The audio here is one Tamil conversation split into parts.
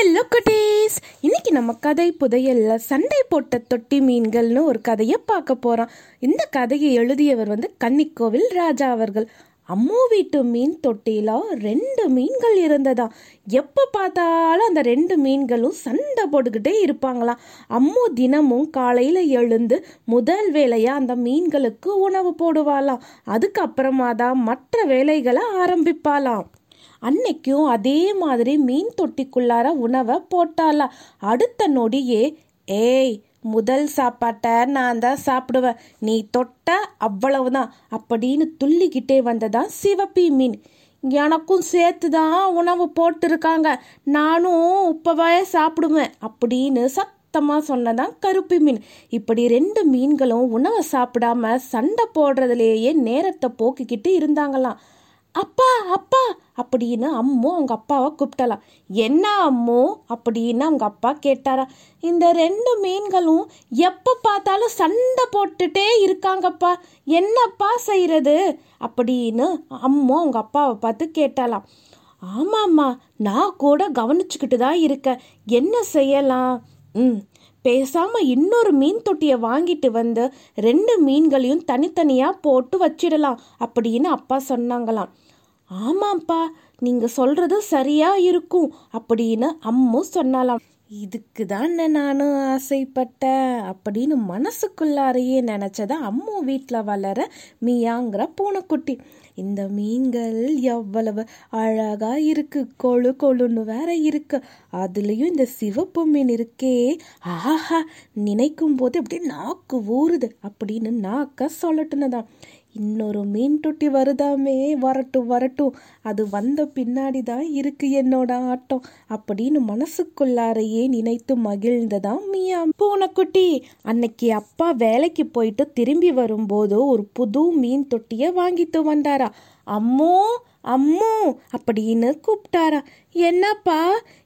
ஹலோ குட்டீஸ் இன்னைக்கு நம்ம கதை புதையல்ல சண்டை போட்ட தொட்டி மீன்கள்னு ஒரு கதையை பார்க்க போறோம். இந்த கதையை எழுதியவர் வந்து கன்னிக்கோவில் ராஜா அவர்கள். அம்மு வீட்டு மீன் தொட்டியில ரெண்டு மீன்கள் இருந்ததா? எப்போ பார்த்தாலும் அந்த ரெண்டு மீன்களும் சண்டை போட்டுக்கிட்டே இருப்பாங்களாம் அம்மு தினமும் காலையில் எழுந்து முதல் வேலையா அந்த மீன்களுக்கு உணவு போடுவாளாம். அதுக்கப்புறமா தான் மற்ற வேலைகளை ஆரம்பிப்பாளாம். அன்னைக்கும் அதே மாதிரி மீன் தொட்டிக்குள்ளார உணவை போட்டாளா. அடுத்த நொடியே ஏய் முதல் சாப்பாட்டை நான் தான் சாப்பிடுவேன். நீ தொட்ட அவ்வளவுதான் அப்படின்னு துள்ளிக்கிட்டே வந்ததான் சிவப்பி மீன். எனக்கும் சேர்த்து தான் உணவு போட்டிருக்காங்க. நானும் உப்பவே சாப்பிடுவேன் அப்படின்னு சத்தமாக சொன்னதான் கருப்பி மீன். இப்படி ரெண்டு மீன்களும் உணவை சாப்பிடாம சண்டை போடுறதுலேயே நேரத்தை போக்கிக்கிட்டு இருந்தாங்களாம். அப்பா அப்பா அப்படின்னு அம்மு அவங்க அப்பாவை கூப்பிட்டலாம் என்ன அம்மு? அப்படின்னு அவங்க அப்பா கேட்டாரா. இந்த ரெண்டு மீன்களும் எப்போ பார்த்தாலும் சண்டை போட்டுட்டே இருக்காங்கப்பா. என்னப்பா செய்கிறது அப்படின்னு அம்மு அவங்க அப்பாவை பார்த்து கேட்டாலாம் ஆமாம்மா நான் கூட கவனிச்சுக்கிட்டு தான் இருக்கேன். என்ன செய்யலாம்? ம் பேசாம இன்னொரு மீன் தொட்டியை வாங்கிட்டு வந்து ரெண்டு மீன்களையும் தனித்தனியாக போட்டு வச்சிடலாம் அப்படின்னு அப்பா சொன்னாங்களாம். ஆமாம்ப்பா நீங்க சொல்றது சரியா இருக்கும் அப்படின்னு அம்மு சொன்னாலாம் இதுக்கு தான் நானும் ஆசைப்பட்டேன் அப்படின்னு மனசுக்குள்ளாரையே நினச்சதா அம்மு வீட்டில் வளர மீயாங்கிற பூனைக்குட்டி. இந்த மீன்கள் எவ்வளவு அழகாக இருக்கு கொழு கொழுன்னு வேற இருக்கு. அதுலேயும் இந்த சிவப்பு மீன் இருக்கே. ஆஹா நினைக்கும் போது அப்படியே நாக்கு ஊறுது அப்படின்னு நாக்க சொல்லட்டுனதான் இன்னொரு மீன் தொட்டி வருதாமே வரட்டும் வரட்டும். அது வந்த பின்னாடி தான் இருக்கு என்னோட ஆட்டம். அப்படின்னு மனசுக்குள்ளாரையே நினைத்து மகிழ்ந்ததான் மியா. பூனைக்குட்டி அன்னைக்கு அப்பா வேலைக்கு போயிட்டு திரும்பி வரும்போது ஒரு புது மீன் தொட்டியை வாங்கிட்டு வந்தாரா. அம்மோ அம்மு அப்படின்னு கூப்பிட்டாரா. என்னப்பா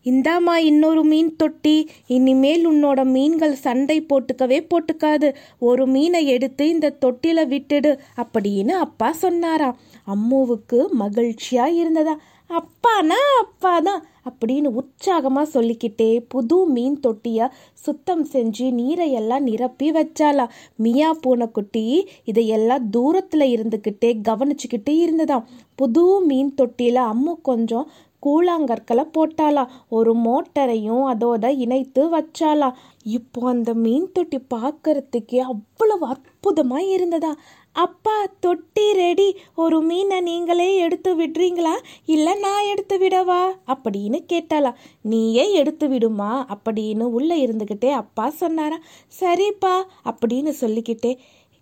இந்தாம்மா இன்னொரு மீன் தொட்டி. இனிமேல் உன்னோட மீன்கள் சண்டை போட்டுக்கவே போட்டுக்காது. ஒரு மீனை எடுத்து இந்த தொட்டில விட்டுடு அப்படின்னு அப்பா சொன்னாராம் அம்முவுக்கு மகிழ்ச்சியா இருந்ததா. அப்பானா அப்பாதான். அப்படின்னு உற்சாகமாக சொல்லிக்கிட்டே புது மீன் தொட்டியை சுத்தம் செஞ்சு நீரை எல்லாம் நிரப்பி வச்சாலாம் மியா பூனைக்குட்டி இதையெல்லாம் தூரத்தில் இருந்துக்கிட்டே கவனிச்சுக்கிட்டே இருந்ததாம். புது மீன் தொட்டியில் அம்மு கொஞ்சம் கூழாங்கற்களை போட்டாலாம் ஒரு மோட்டரையும் அதோட இணைத்து வச்சாளா? இப்போ அந்த மீன் தொட்டி பார்க்கறதுக்கே அவ்வளவு அற்புதமாக இருந்ததா? அப்பா தொட்டி ரெடி. ஒரு மீனை நீங்களே எடுத்து விடுறீங்களா? இல்லை நான் எடுத்து விடவா? அப்படின்னு கேட்டாளா. நீயே எடுத்து விடுமா? அப்படின்னு உள்ளே இருந்துக்கிட்டே அப்பா சொன்னாரா. சரிப்பா அப்படின்னு சொல்லிக்கிட்டே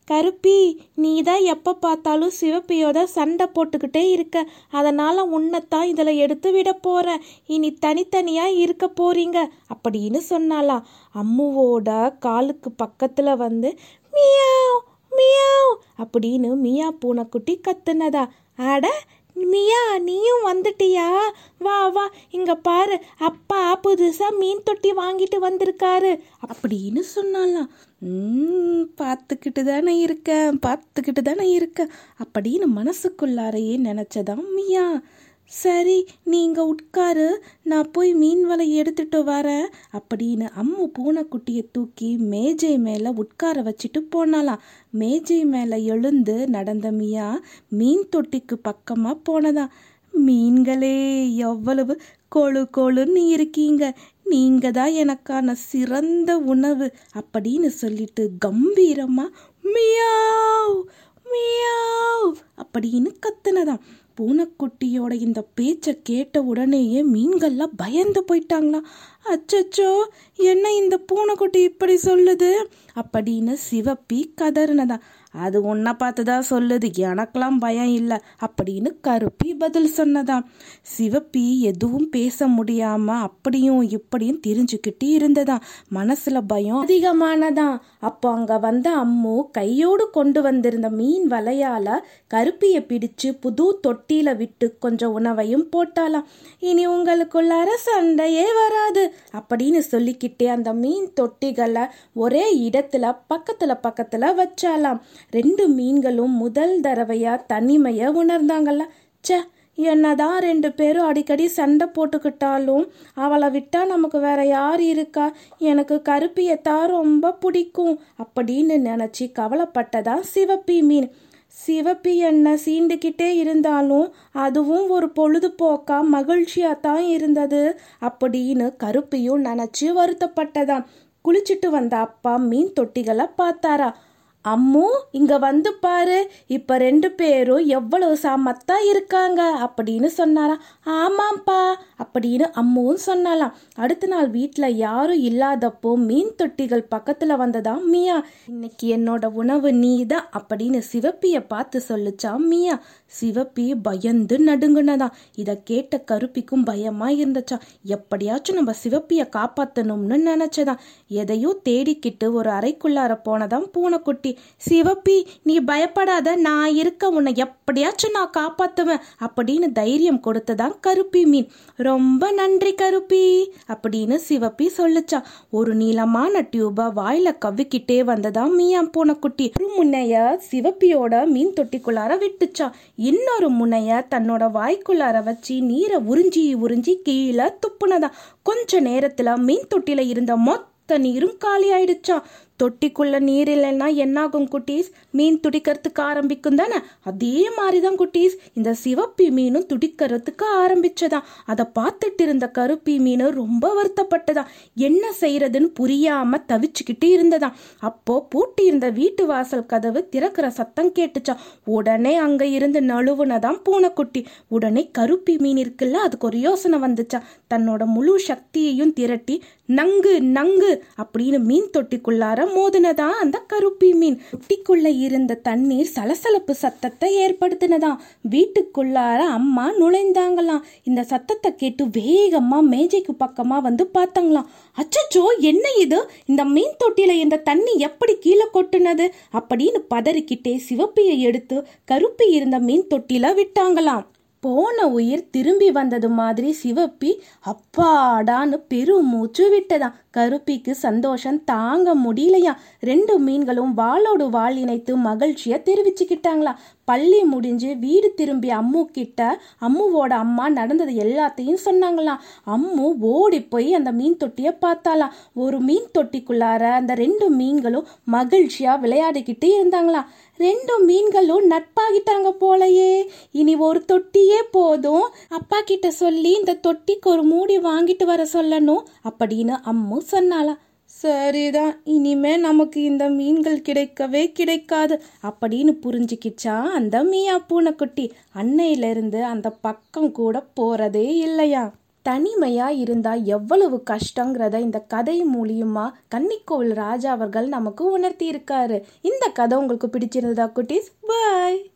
கருப்பி நீ தான் எப்போ பார்த்தாலும் சிவப்பியோட சண்டை போட்டுக்கிட்டே இருக்க. அதனால் உன்னைத்தான் இதில் எடுத்து விட போகிறேன் இனி தனித்தனியாக இருக்க போறீங்க அப்படின்னு சொன்னாலாம் அம்முவோட காலுக்கு பக்கத்தில் வந்து மியாவ் மியாவ் அப்படின்னு மியா பூனைக்குட்டி கத்துனதா. அட மியா நீயும் வந்துட்டியா? வா வா. இங்க பாரு அப்பா புதுசா மீன் தொட்டி வாங்கிட்டு வந்திருக்காரு. அப்படின்னு சொன்னாலாம் பார்த்துக்கிட்டு தானே இருக்கேன் பார்த்துக்கிட்டு தானே இருக்கேன் அப்படின்னு மனசுக்குள்ளாரையே நினச்சதான் மியா. சரி நீங்க உட்காரு. நான் போய் மீன் வலை எடுத்துட்டு வரேன். அப்படின்னு அம்மு பூனைக்குட்டியை தூக்கி மேஜை மேலே உட்கார வச்சுட்டு போனாலாம் மேஜை மேலே எழுந்து நடந்த மியா மீன் தொட்டிக்கு பக்கமாக போனதா. மீன்களே எவ்வளவு கொழு கொழுன்னு இருக்கீங்க. நீங்க தான் எனக்கான சிறந்த உணவு அப்படின்னு சொல்லிட்டு கம்பீரமா மியாவ் மியாவ் அப்படின்னு கத்துனதான் பூனைக்குட்டியோட இந்த பேச்சை கேட்ட உடனேயே மீன்கள்லாம் பயந்து போயிட்டாங்களாம் அச்சச்சோ என்ன இந்த பூனைக்குட்டி இப்படி சொல்லுது? அப்படின்னு சிவப்பி கதறினதான் அது உன்னை பார்த்து தான் சொல்லுது. எனக்கெல்லாம் பயம் இல்லை. அப்படின்னு கருப்பி பதில் சொன்னதாம் சிவப்பி எதுவும் பேச முடியாம அப்படியும் இப்படியும் தெரிஞ்சுக்கிட்டு இருந்ததாம் மனசுல பயம் அதிகமானதாம் அப்போ அங்க வந்த அம்மு கையோடு கொண்டு வந்திருந்த மீன் வலையால கருப்பியை பிடிச்சு புது தொட்டியில விட்டு கொஞ்சம் உணவையும் போட்டாலாம் இனி உங்களுக்குள்ளார சண்டையே வராது. அப்படின்னு சொல்லிக்கிட்டே அந்த மீன் தொட்டிகளை ஒரே இடத்துல பக்கத்துல பக்கத்துல வச்சாலாம் ரெண்டு மீன்களும் முதல் தடவையா தனிமைய உணர்ந்தாங்கல்ல. ச்சே என்னதான் ரெண்டு பேரும் அடிக்கடி சண்டை போட்டுக்கிட்டாலும் அவளை விட்டா நமக்கு வேற யார் இருக்கா? எனக்கு கருப்பியத்தான் ரொம்ப பிடிக்கும் அப்படின்னு நினச்சி கவலைப்பட்டதா சிவப்பி மீன். சிவப்பி என்ன சீண்டுக்கிட்டே இருந்தாலும் அதுவும் ஒரு பொழுதுபோக்கா மகிழ்ச்சியா தான் இருந்தது அப்படின்னு கருப்பியும் நினச்சி வருத்தப்பட்டதாம் குளிச்சுட்டு வந்த அப்பா மீன் தொட்டிகளை பார்த்தாரா. அம்மு இங்க வந்து பாரு இப்ப ரெண்டு பேரும் எவ்வளவு சாமத்தா இருக்காங்க அப்படின்னு சொன்னாராம். ஆமாம்ப்பா அப்படின்னு அம்முவும் சொன்னாலாம் அடுத்த நாள் வீட்டில் யாரும் இல்லாதப்போ மீன் தொட்டிகள் பக்கத்துல வந்ததா மியா. இன்னைக்கு என்னோட உணவு நீ தான் அப்படின்னு சிவப்பிய பார்த்து சொல்லுச்சா மியா. சிவப்பி பயந்து நடுங்குனதான் இதை கேட்ட கருப்பிக்கும் பயமா இருந்துச்சா எப்படியாச்சும் நம்ம சிவப்பிய காப்பாத்தணும்னு நினைச்சதான் எதையோ தேடிக்கிட்டு ஒரு அறைக்குள்ளார போனதான் பூனைக்குட்டி. சிவப்பி நீ பயப்படாத நான் இருக்க உன்னை எப்படியாச்சும் நான் காப்பாத்துவேன் அப்படின்னு தைரியம் கொடுத்ததான் கருப்பி மீன். ரொம்ப நன்றி கருப்பி அப்படின்னு சிவப்பி சொல்லுச்சா. ஒரு நீளமான டியூபா வாயில கவ்விக்கிட்டே வந்ததா மீயா பூனைக்குட்டி ஒரு முனைய சிவப்பியோட மீன் தொட்டிக்குள்ளார விட்டுச்சா. இன்னொரு முனைய தன்னோட வாய்க்குள்ளார வச்சு நீரை உறிஞ்சி உறிஞ்சி கீழே துப்புனதா. கொஞ்ச நேரத்துல மீன் தொட்டில இருந்த மொத்த நீரும் காலி ஆயிடுச்சாம் தொட்டிக்குள்ள நீர் இல்லைன்னா என்னாகும் குட்டீஸ்? மீன் துடிக்கிறதுக்கு ஆரம்பிக்கும் தானே? அதே மாதிரி தான் குட்டீஸ். இந்த சிவப்பி மீனும் துடிக்கிறதுக்கு ஆரம்பிச்சதான் அதை பார்த்துட்டு இருந்த கருப்பி மீன் ரொம்ப வருத்தப்பட்டதா என்ன செய்யறதுன்னு புரியாம தவிச்சுக்கிட்டு இருந்ததாம். அப்போ பூட்டி இருந்த வீட்டு வாசல் கதவு திறக்கிற சத்தம் கேட்டுச்சா உடனே அங்க இருந்து நழுவுனதான் பூனைக்குட்டி. உடனே கருப்பி மீன் இருக்குல்ல அதுக்கு ஒரு யோசனை வந்துச்சா தன்னோட முழு சக்தியையும் திரட்டி நங்கு நங்கு அப்படின்னு மீன் தொட்டிக்குள்ளார மோதினதா? அந்த கருப்பி மீன். தொட்டிக்குள்ள இருந்த தண்ணீர் சலசலப்பு சத்தத்தை ஏற்படுத்தினதா வீட்டுக்குள்ளார அம்மா நுழைந்தாங்களாம். இந்த சத்தத்தை கேட்டு வேகமா மேஜைக்கு பக்கமா வந்து பார்த்தாங்களாம். அச்சச்சோ என்ன இது? இந்த மீன் தொட்டியில இந்த தண்ணி எப்படி கீழே கொட்டுனது? அப்படின்னு பதறிக்கிட்டே சிவப்பியை எடுத்து கருப்பி இருந்த மீன் தொட்டில விட்டாங்களாம். போன உயிர் திரும்பி வந்தது மாதிரி சிவப்பி அப்பாடான்னு பெருமூச்சு விட்டதாம். கருப்பிக்கு சந்தோஷம் தாங்க முடியலையா ரெண்டு மீன்களும் வாளோடு வாள் இணைத்து மகிழ்ச்சியை தெரிவிச்சுக்கிட்டாங்களா பள்ளி முடிஞ்சு வீடு திரும்பி அம்மு கிட்ட அம்முவோட அம்மா நடந்தது எல்லாத்தையும் சொன்னாங்களாம். அம்மு ஓடி போய் அந்த மீன் தொட்டியை பார்த்தாலாம் ஒரு மீன் தொட்டிக்குள்ளார அந்த ரெண்டு மீன்களும் மகிழ்ச்சியா விளையாடிக்கிட்டு இருந்தாங்களாம். ரெண்டு மீன்களும் நட்பாகிட்டாங்க போலயே. இனி ஒரு தொட்டியே போதும். அப்பா கிட்ட சொல்லி இந்த தொட்டிக்கு ஒரு மூடி வாங்கிட்டு வர சொல்லணும் அப்படின்னு அம்மு சொன்னாலாம் சரிதான் இனிமே நமக்கு இந்த மீன்கள் கிடைக்கவே கிடைக்காது அப்படின்னு புரிஞ்சுக்கிச்சா அந்த மீயா பூனைக்குட்டி அன்னையிலிருந்து அந்த பக்கம் கூட போறதே இல்லையா. தனிமையாக இருந்தால் எவ்வளவு கஷ்டங்கிறத இந்த கதை மூலியமா கன்னிக்கோவில் ராஜா அவர்கள் நமக்கு உணர்த்தி இருக்காரு இந்த கதை உங்களுக்கு பிடிச்சிருந்ததா குட்டீஸ்? பாய்